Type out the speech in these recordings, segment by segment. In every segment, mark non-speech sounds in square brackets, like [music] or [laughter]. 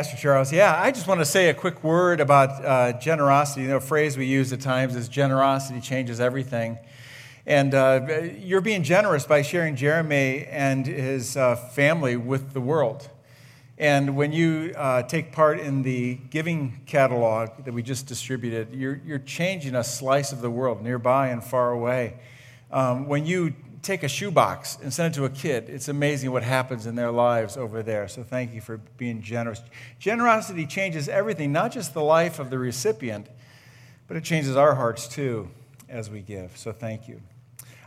Pastor Charles. Yeah, I just want to say a quick word about uh, generosity. You know, a phrase we use at times is generosity changes everything. And uh, you're being generous by sharing Jeremy and his uh, family with the world. And when you uh, take part in the giving catalog that we just distributed, you're, you're changing a slice of the world, nearby and far away. Um, when you take a shoebox and send it to a kid, it's amazing what happens in their lives over there. So thank you for being generous. Generosity changes everything, not just the life of the recipient, but it changes our hearts too as we give. So thank you.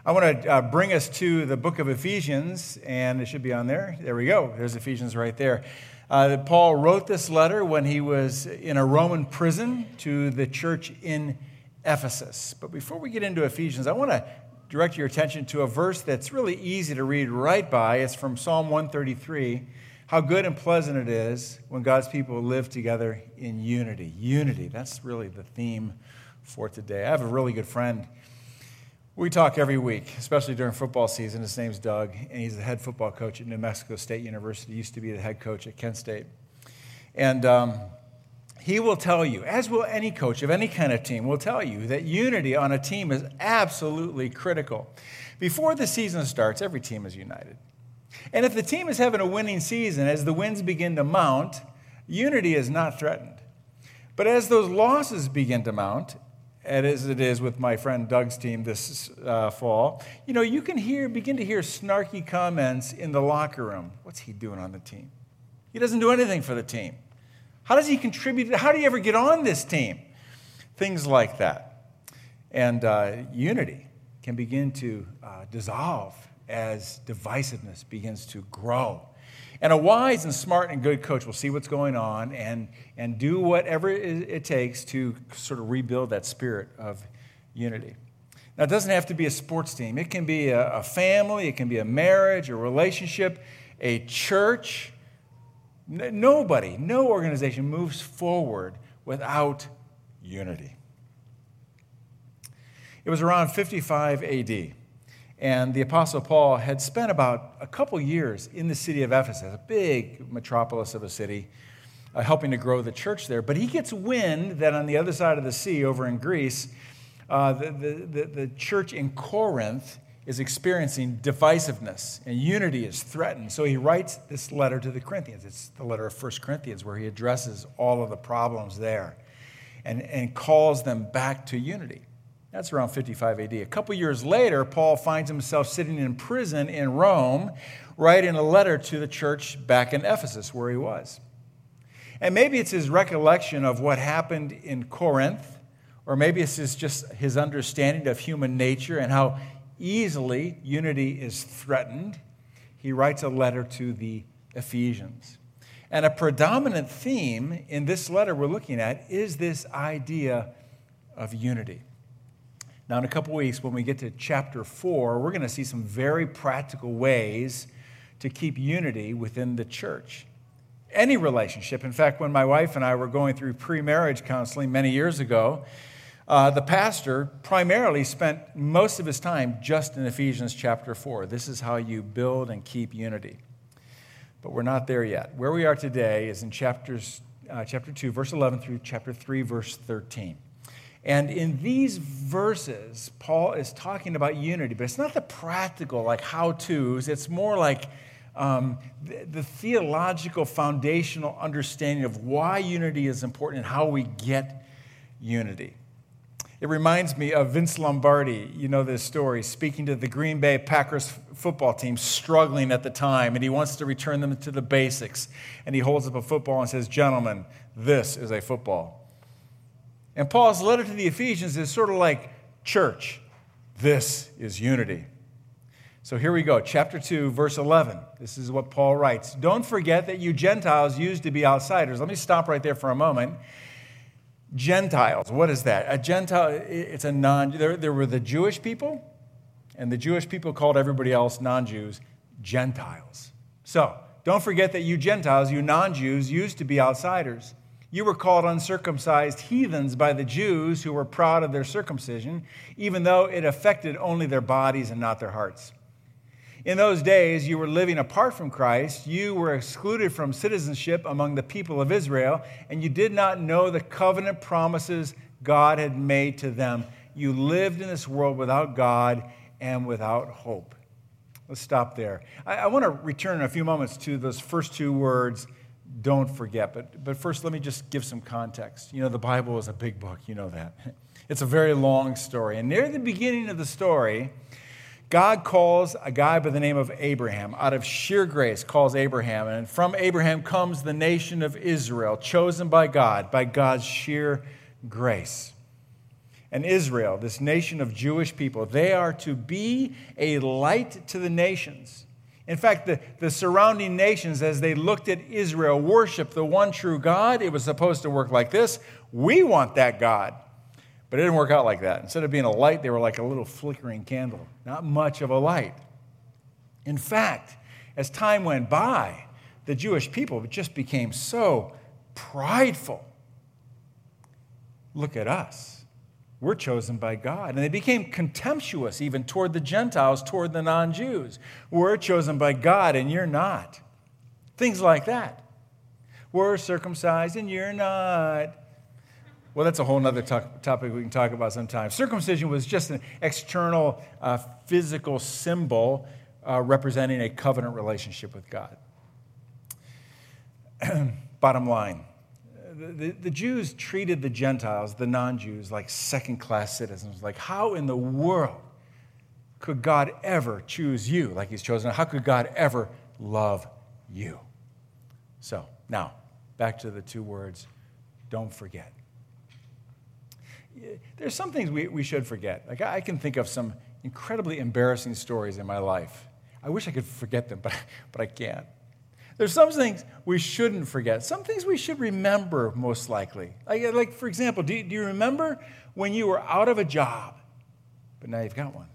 I want to uh, bring us to the book of Ephesians, and it should be on there. There we go. There's Ephesians right there. Uh, Paul wrote this letter when he was in a Roman prison to the church in Ephesus. But before we get into Ephesians, I want to direct your attention to a verse that's really easy to read right by. It's from Psalm 133. How good and pleasant it is when God's people live together in unity. Unity, that's really the theme for today. I have a really good friend. We talk every week, especially during football season. His name's Doug, and he's the head football coach at New Mexico State University. He used to be the head coach at Kent State. And um, he will tell you, as will any coach of any kind of team, will tell you that unity on a team is absolutely critical. Before the season starts, every team is united. And if the team is having a winning season, as the wins begin to mount, unity is not threatened. But as those losses begin to mount, and as it is with my friend Doug's team this uh, fall, you know, you can hear, begin to hear snarky comments in the locker room. What's he doing on the team? He doesn't do anything for the team. How does he contribute? How do you ever get on this team? Things like that. And uh, unity can begin to uh, dissolve as divisiveness begins to grow. And a wise and smart and good coach will see what's going on and, and do whatever it takes to sort of rebuild that spirit of unity. Now, it doesn't have to be a sports team, it can be a, a family, it can be a marriage, a relationship, a church, Nobody, no organization moves forward without unity. It was around 55 AD, and the Apostle Paul had spent about a couple years in the city of Ephesus, a big metropolis of a city, uh, helping to grow the church there. But he gets wind that on the other side of the sea, over in Greece, uh, the, the, the, the church in Corinth is experiencing divisiveness and unity is threatened. So he writes this letter to the Corinthians. It's the letter of 1 Corinthians where he addresses all of the problems there and, and calls them back to unity. That's around 55 AD. A couple years later, Paul finds himself sitting in prison in Rome, writing a letter to the church back in Ephesus where he was. And maybe it's his recollection of what happened in Corinth, or maybe it's just his understanding of human nature and how easily unity is threatened, he writes a letter to the Ephesians. And a predominant theme in this letter we're looking at is this idea of unity. Now, in a couple weeks, when we get to chapter four, we're going to see some very practical ways to keep unity within the church. Any relationship. In fact, when my wife and I were going through pre marriage counseling many years ago, uh, the pastor primarily spent most of his time just in Ephesians chapter 4. This is how you build and keep unity. But we're not there yet. Where we are today is in chapters, uh, chapter 2, verse 11 through chapter 3, verse 13. And in these verses, Paul is talking about unity, but it's not the practical, like how to's. It's more like um, the, the theological, foundational understanding of why unity is important and how we get unity. It reminds me of Vince Lombardi. You know this story, speaking to the Green Bay Packers football team, struggling at the time, and he wants to return them to the basics. And he holds up a football and says, Gentlemen, this is a football. And Paul's letter to the Ephesians is sort of like church. This is unity. So here we go, chapter 2, verse 11. This is what Paul writes. Don't forget that you Gentiles used to be outsiders. Let me stop right there for a moment. Gentiles, what is that? A Gentile, it's a non, there, there were the Jewish people, and the Jewish people called everybody else non Jews Gentiles. So, don't forget that you Gentiles, you non Jews, used to be outsiders. You were called uncircumcised heathens by the Jews who were proud of their circumcision, even though it affected only their bodies and not their hearts. In those days, you were living apart from Christ. You were excluded from citizenship among the people of Israel, and you did not know the covenant promises God had made to them. You lived in this world without God and without hope. Let's stop there. I, I want to return in a few moments to those first two words, don't forget. But, but first, let me just give some context. You know, the Bible is a big book, you know that. [laughs] It's a very long story. And near the beginning of the story, God calls a guy by the name of Abraham, out of sheer grace, calls Abraham. And from Abraham comes the nation of Israel, chosen by God, by God's sheer grace. And Israel, this nation of Jewish people, they are to be a light to the nations. In fact, the, the surrounding nations, as they looked at Israel, worshiped the one true God. It was supposed to work like this We want that God. But it didn't work out like that. Instead of being a light, they were like a little flickering candle, not much of a light. In fact, as time went by, the Jewish people just became so prideful. Look at us. We're chosen by God. And they became contemptuous even toward the Gentiles, toward the non Jews. We're chosen by God and you're not. Things like that. We're circumcised and you're not. Well, that's a whole other topic we can talk about sometime. Circumcision was just an external uh, physical symbol uh, representing a covenant relationship with God. [clears throat] Bottom line the, the Jews treated the Gentiles, the non Jews, like second class citizens. Like, how in the world could God ever choose you like He's chosen? How could God ever love you? So, now, back to the two words don't forget there's some things we, we should forget. Like, I can think of some incredibly embarrassing stories in my life. I wish I could forget them, [laughs] but, but I can't. There's some things we shouldn't forget, some things we should remember, most likely. Like, like for example, do, do you remember when you were out of a job, but now you've got one?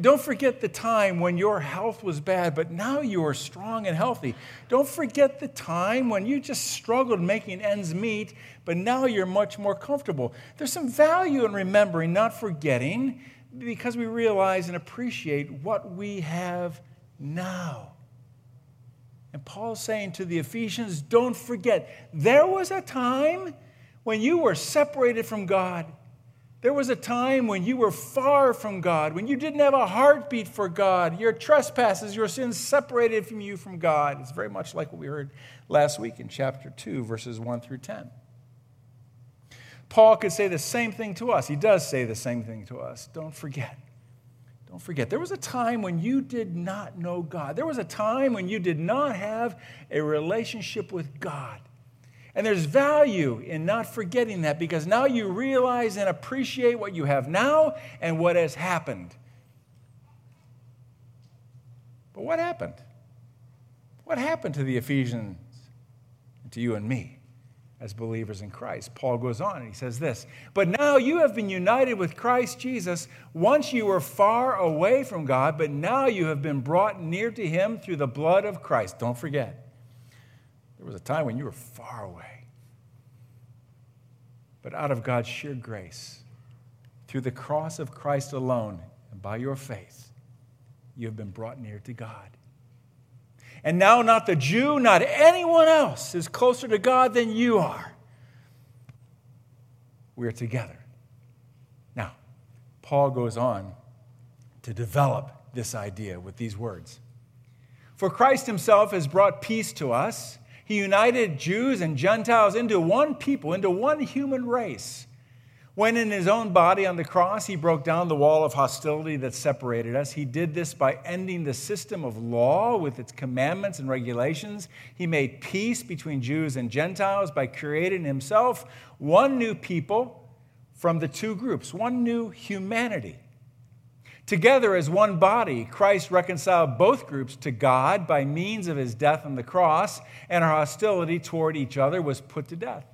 Don't forget the time when your health was bad, but now you are strong and healthy. Don't forget the time when you just struggled making ends meet, but now you're much more comfortable. There's some value in remembering, not forgetting, because we realize and appreciate what we have now. And Paul's saying to the Ephesians, don't forget, there was a time when you were separated from God there was a time when you were far from God, when you didn't have a heartbeat for God. Your trespasses, your sins separated from you from God. It's very much like what we heard last week in chapter 2, verses 1 through 10. Paul could say the same thing to us. He does say the same thing to us. Don't forget. Don't forget. There was a time when you did not know God. There was a time when you did not have a relationship with God. And there's value in not forgetting that because now you realize and appreciate what you have now and what has happened. But what happened? What happened to the Ephesians to you and me as believers in Christ? Paul goes on and he says this But now you have been united with Christ Jesus. Once you were far away from God, but now you have been brought near to Him through the blood of Christ. Don't forget. There was a time when you were far away. But out of God's sheer grace, through the cross of Christ alone, and by your faith, you have been brought near to God. And now, not the Jew, not anyone else is closer to God than you are. We're together. Now, Paul goes on to develop this idea with these words For Christ himself has brought peace to us he united Jews and Gentiles into one people, into one human race. When in his own body on the cross, he broke down the wall of hostility that separated us. He did this by ending the system of law with its commandments and regulations. He made peace between Jews and Gentiles by creating himself one new people from the two groups, one new humanity. Together as one body, Christ reconciled both groups to God by means of his death on the cross, and our hostility toward each other was put to death.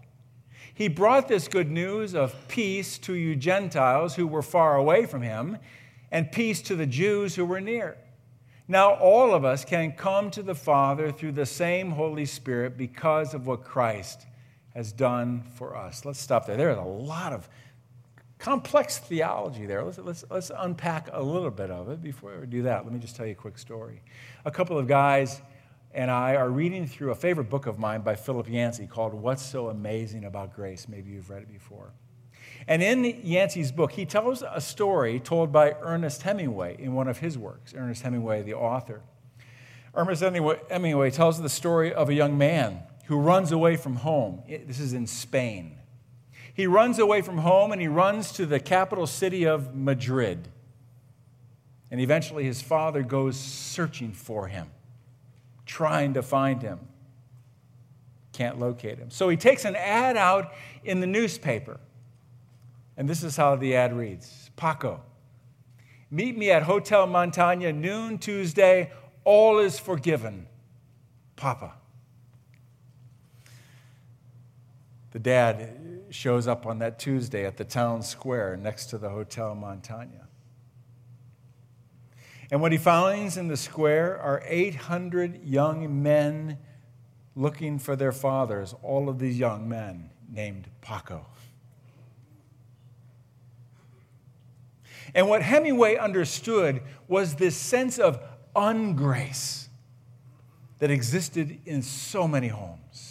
He brought this good news of peace to you Gentiles who were far away from him, and peace to the Jews who were near. Now, all of us can come to the Father through the same Holy Spirit because of what Christ has done for us. Let's stop there. There is a lot of complex theology there. Let's, let's, let's unpack a little bit of it. Before we do that, let me just tell you a quick story. A couple of guys and I are reading through a favorite book of mine by Philip Yancey called What's So Amazing About Grace. Maybe you've read it before. And in Yancey's book, he tells a story told by Ernest Hemingway in one of his works. Ernest Hemingway, the author. Ernest Hemingway tells the story of a young man who runs away from home. This is in Spain. He runs away from home and he runs to the capital city of Madrid. And eventually his father goes searching for him, trying to find him. Can't locate him. So he takes an ad out in the newspaper. And this is how the ad reads Paco, meet me at Hotel Montana noon Tuesday. All is forgiven. Papa. The dad shows up on that Tuesday at the town square next to the Hotel Montana. And what he finds in the square are 800 young men looking for their fathers, all of these young men named Paco. And what Hemingway understood was this sense of ungrace that existed in so many homes.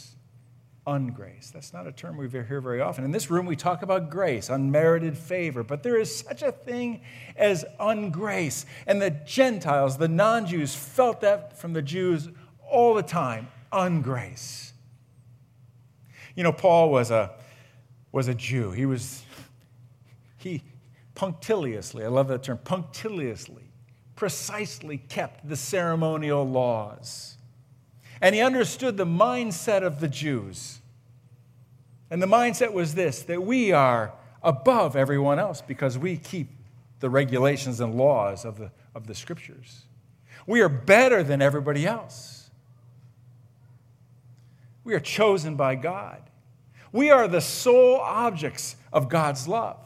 Ungrace. That's not a term we hear very often. In this room, we talk about grace, unmerited favor, but there is such a thing as ungrace. And the Gentiles, the non Jews, felt that from the Jews all the time ungrace. You know, Paul was a, was a Jew. He was, he punctiliously, I love that term, punctiliously precisely kept the ceremonial laws. And he understood the mindset of the Jews. And the mindset was this that we are above everyone else because we keep the regulations and laws of the, of the scriptures. We are better than everybody else. We are chosen by God. We are the sole objects of God's love.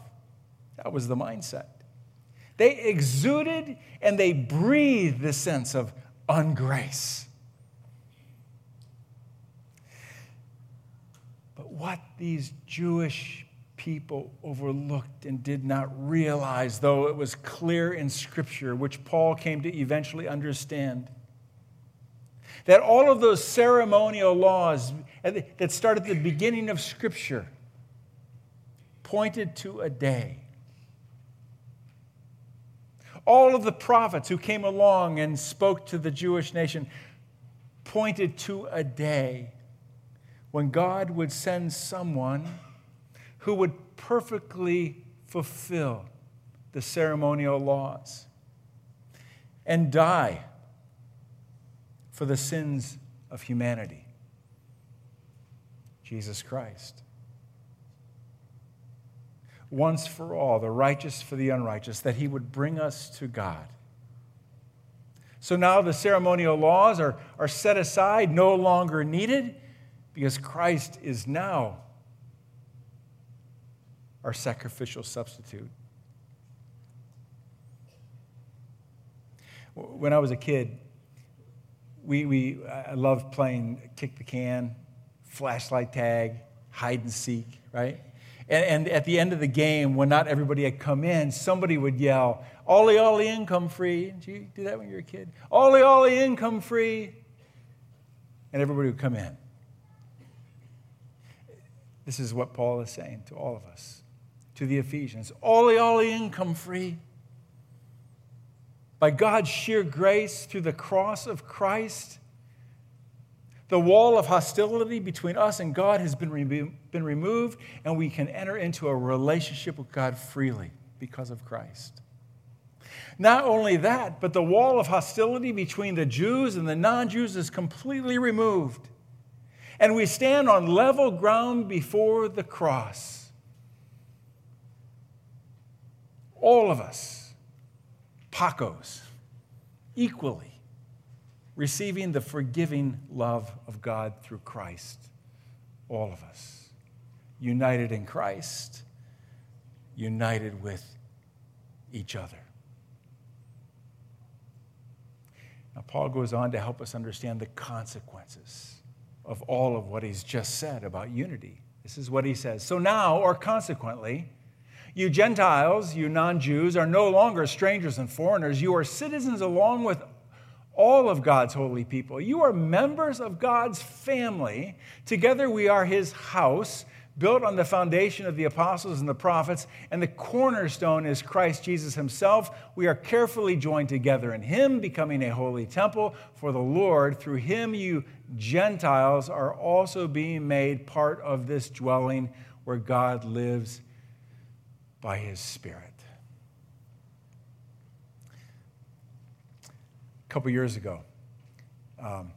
That was the mindset. They exuded and they breathed the sense of ungrace. What these Jewish people overlooked and did not realize, though it was clear in Scripture, which Paul came to eventually understand, that all of those ceremonial laws that start at the beginning of Scripture pointed to a day. All of the prophets who came along and spoke to the Jewish nation pointed to a day when God would send someone who would perfectly fulfill the ceremonial laws and die for the sins of humanity. Jesus Christ. Once for all, the righteous for the unrighteous, that he would bring us to God. So now the ceremonial laws are, are set aside, no longer needed, because Christ is now our sacrificial substitute. When I was a kid, we, we, I loved playing kick the can, flashlight tag, hide and seek, right? And, and, at the end of the game, when not everybody had come in, somebody would yell, Ollie, Ollie, income free. Did you do that when you were a kid? Ollie, Ollie, income free. And everybody would come in. This is what Paul is saying to all of us, to the Ephesians Ollie, Ollie, income free. By God's sheer grace through the cross of Christ, the wall of hostility between us and God has been, been removed, and we can enter into a relationship with God freely because of Christ. Not only that, but the wall of hostility between the Jews and the non Jews is completely removed. And we stand on level ground before the cross. All of us, Pacos, equally receiving the forgiving love of God through Christ. All of us. United in Christ, united with each other. Now, Paul goes on to help us understand the consequences of all of what he's just said about unity. This is what he says. So now, or consequently, You Gentiles, you non Jews, are no longer strangers and foreigners. You are citizens along with all of God's holy people. You are members of God's family. Together we are his house, built on the foundation of the apostles and the prophets, and the cornerstone is Christ Jesus himself. We are carefully joined together in him, becoming a holy temple for the Lord. Through him, you Gentiles are also being made part of this dwelling where God lives by his Spirit. A couple years ago, um,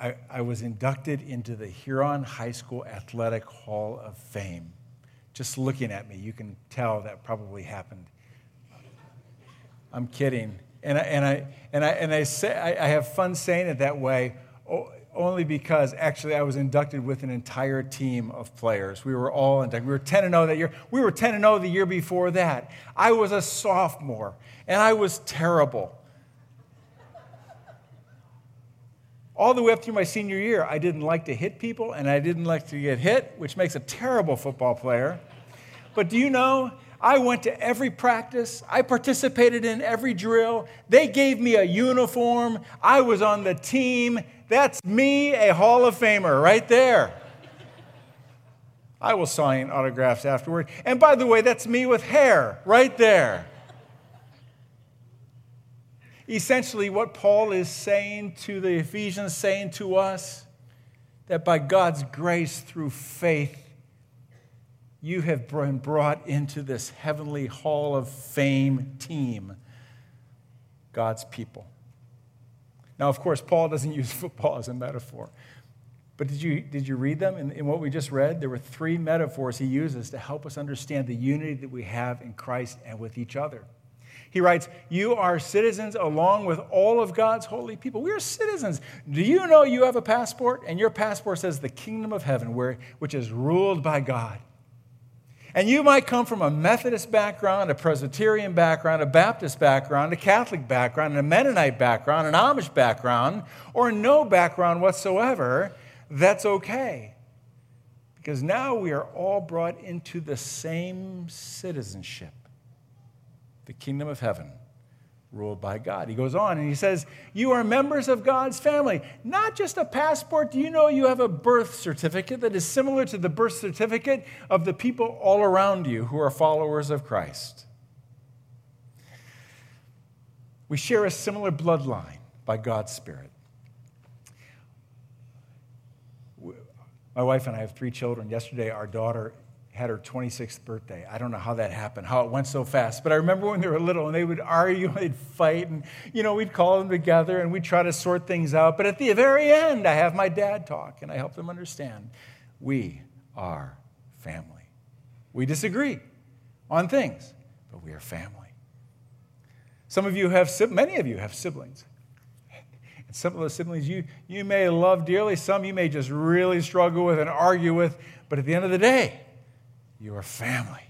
I, I, was inducted into the Huron High School Athletic Hall of Fame. Just looking at me, you can tell that probably happened. I'm kidding. And I, and I, and I, and I, say, I, I have fun saying it that way only because actually I was inducted with an entire team of players. We were all inducted. We were 10 and 0 that year. We were 10 and 0 the year before that. I was a sophomore and I was terrible. All the way up through my senior year, I didn't like to hit people and I didn't like to get hit, which makes a terrible football player. But do you know I went to every practice. I participated in every drill. They gave me a uniform. I was on the team. That's me, a Hall of Famer, right there. I will sign autographs afterward. And by the way, that's me with hair, right there. Essentially, what Paul is saying to the Ephesians, saying to us, that by God's grace through faith, you have been brought into this heavenly hall of fame team, God's people. Now, of course, Paul doesn't [laughs] use football as a metaphor. But did you, did you read them in, in what we just read? There were three metaphors he uses to help us understand the unity that we have in Christ and with each other. He writes, You are citizens along with all of God's holy people. We are citizens. Do you know you have a passport? And your passport says the kingdom of heaven, where, which is ruled by God. And you might come from a Methodist background, a Presbyterian background, a Baptist background, a Catholic background, a Mennonite background, an Amish background, or no background whatsoever. That's okay. Because now we are all brought into the same citizenship the kingdom of heaven ruled by God. He goes on and he says, You are members of God's family. Not just a passport. Do you know you have a birth certificate that is similar to the birth certificate of the people all around you who are followers of Christ? We share a similar bloodline by God's Spirit. My wife and I have three children. Yesterday, our daughter had her 26th birthday. I don't know how that happened, how it went so fast. But I remember when they were little and they would argue, and [laughs] they'd fight, and you know, we'd call them together and we'd try to sort things out. But at the very end, I have my dad talk and I help them understand we are family. We disagree on things, but we are family. Some of you have, many of you have siblings. And some of those siblings you, you may love dearly, some you may just really struggle with and argue with, but at the end of the day, you are family.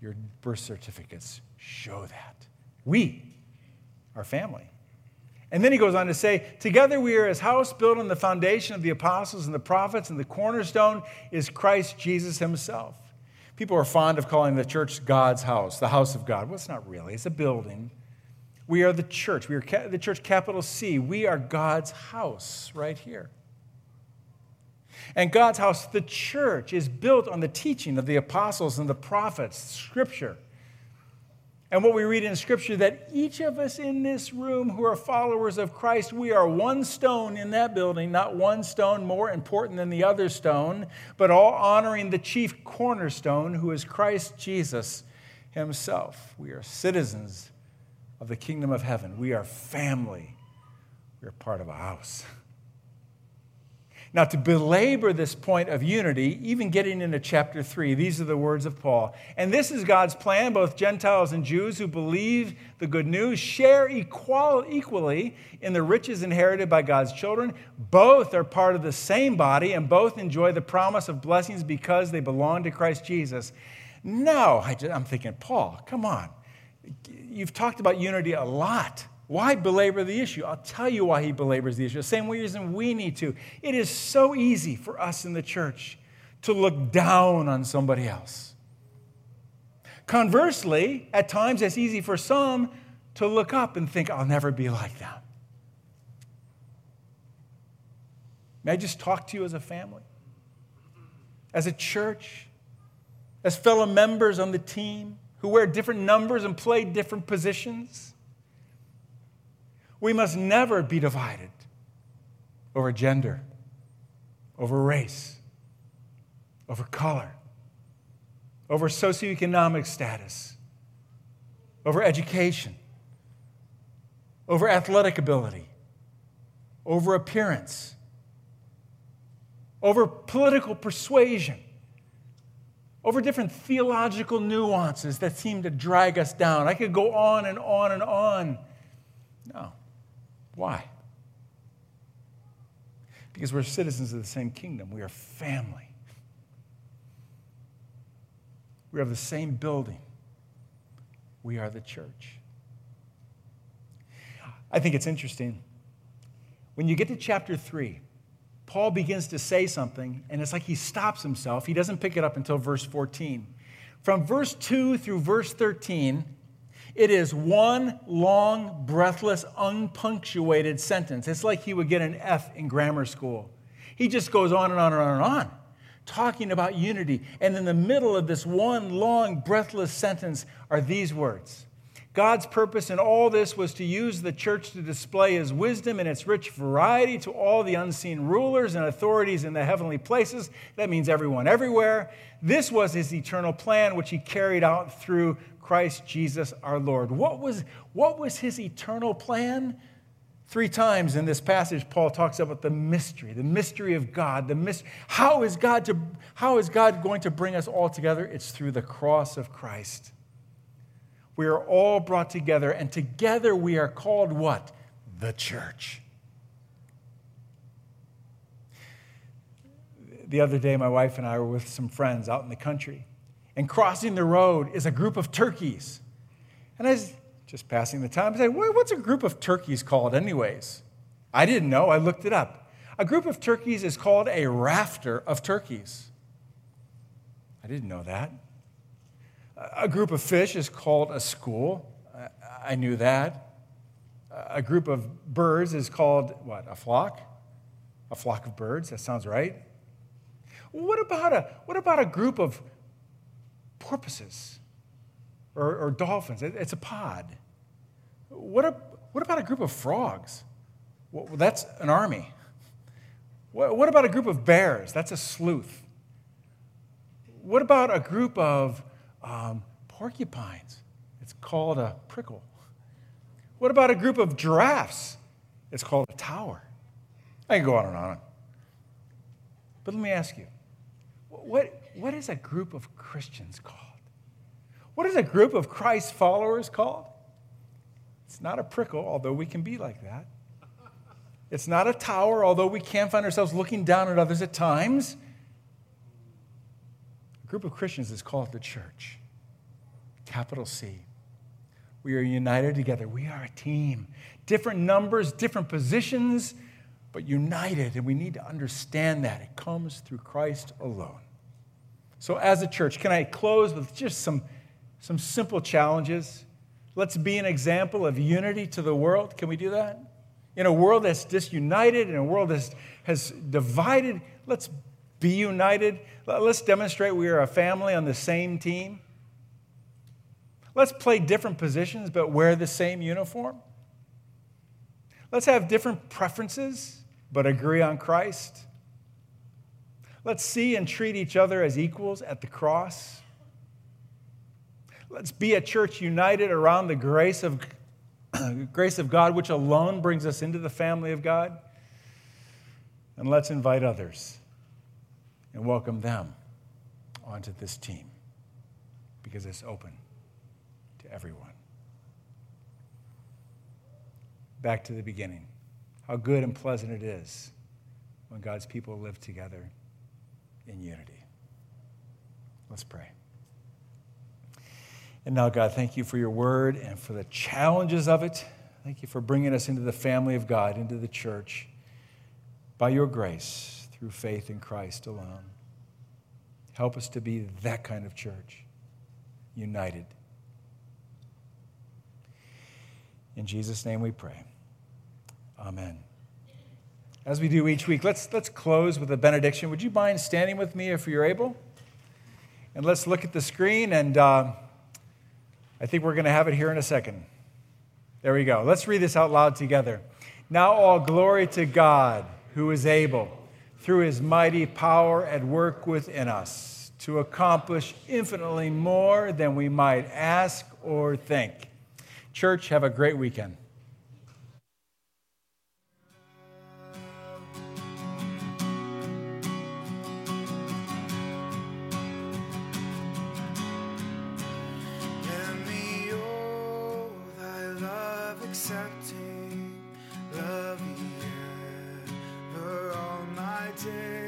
Your birth certificates show that. We are family. And then he goes on to say, Together we are his house built on the foundation of the apostles and the prophets, and the cornerstone is Christ Jesus himself. People are fond of calling the church God's house, the house of God. Well, it's not really, it's a building. We are the church. We are the church, capital C. We are God's house right here. And God's house, the church, is built on the teaching of the apostles and the prophets, Scripture. And what we read in Scripture that each of us in this room who are followers of Christ, we are one stone in that building, not one stone more important than the other stone, but all honoring the chief cornerstone, who is Christ Jesus himself. We are citizens of the kingdom of heaven. We are family. We are part of a house. [laughs] Now, to belabor this point of unity, even getting into chapter 3, these are the words of Paul. And this is God's plan. Both Gentiles and Jews who believe the good news share equal, equally in the riches inherited by God's children. Both are part of the same body, and both enjoy the promise of blessings because they belong to Christ Jesus. Now, I am thinking, Paul, come on. You've talked about unity a lot. Why belabor the issue? I'll tell you why he belabors the issue. The same reason we need to. It is so easy for us in the church to look down on somebody else. Conversely, at times it's easy for some to look up and think, I'll never be like them. May I just talk to you as a family, as a church, as fellow members on the team who wear different numbers and play different positions? We must never be divided over gender, over race, over color, over socioeconomic status, over education, over athletic ability, over appearance, over political persuasion, over different theological nuances that seem to drag us down. I could go on and on and on. No. Why? Because we're citizens of the same kingdom. We are family. We are the same building. We are the church. I think it's interesting. When you get to chapter 3, Paul begins to say something, and it's like he stops himself. He doesn't pick it up until verse 14. From verse 2 through verse 13, it is one long, breathless, unpunctuated sentence. It's like he would get an F in grammar school. He just goes on and on and on and on, talking about unity. And in the middle of this one long, breathless sentence are these words God's purpose in all this was to use the church to display his wisdom and its rich variety to all the unseen rulers and authorities in the heavenly places. That means everyone everywhere. This was his eternal plan, which he carried out through Christ Jesus our Lord. What was, what was his eternal plan? Three times in this passage, Paul talks about the mystery, the mystery of God. The mystery. How, is God to, how is God going to bring us all together? It's through the cross of Christ. We are all brought together, and together we are called what? The church. The other day, my wife and I were with some friends out in the country, and crossing the road is a group of turkeys. And I was just passing the time, I said, What's a group of turkeys called, anyways? I didn't know, I looked it up. A group of turkeys is called a rafter of turkeys. I didn't know that. A group of fish is called a school. I knew that. A group of birds is called what? A flock? A flock of birds. That sounds right. What about a, what about a group of porpoises or, or dolphins? It's a pod. What, a, what about a group of frogs? Well, that's an army. What, what about a group of bears? That's a sleuth. What about a group of um, porcupines. It's called a prickle. What about a group of giraffes? It's called a tower. I can go on and on. But let me ask you what, what is a group of Christians called? What is a group of Christ followers called? It's not a prickle, although we can be like that. It's not a tower, although we can find ourselves looking down at others at times A group of Christians is called the church. Capital C. We are united together. We are a team. Different numbers, different positions, but united. And we need to understand that. It comes through Christ alone. So, as a church, can I close with just some, some simple challenges? Let's be an example of unity to the world. Can we do that? In a world that's disunited, in a world that has divided, let's be united. Let's demonstrate we are a family on the same team. Let's play different positions but wear the same uniform. Let's have different preferences but agree on Christ. Let's see and treat each other as equals at the cross. Let's be a church united around the grace of, [clears throat] grace of God, which alone brings us into the family of God. And let's invite others and welcome them onto this team because it's open to everyone. Back to the beginning. How good and pleasant it is when God's people live together in unity. Let's pray. And now, God, thank you for your word and for the challenges of it. Thank you for bringing us into the family of God, into the church, by your grace through faith in Christ alone. Help us to be that kind of church. united. In Jesus' name we pray. Amen. As we do each week, let's, let's close with a benediction. Would you mind standing with me if you're able? And let's look at the screen, and uh, I think we're going to have it here in a second. There we go. Let's read this out loud together. Now, all glory to God, who is able, through his mighty power at work within us, to accomplish infinitely more than we might ask or think. Church, have a great weekend. accepting love ever all my days.